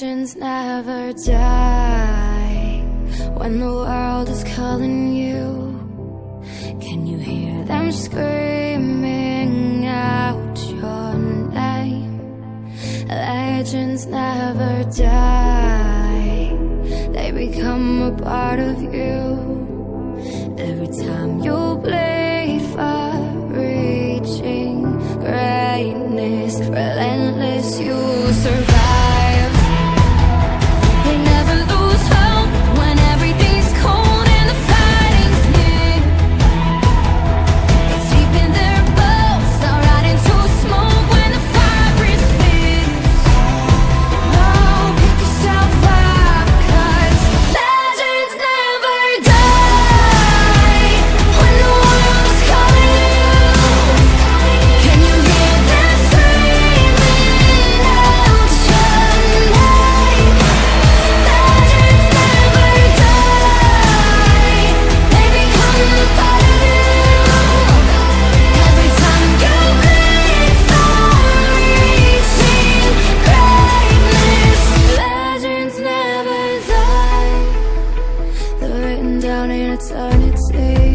Legends never die when the world is calling you. Can you hear them screaming out your name? Legends never die, they become a part of you. Every time you blink eternity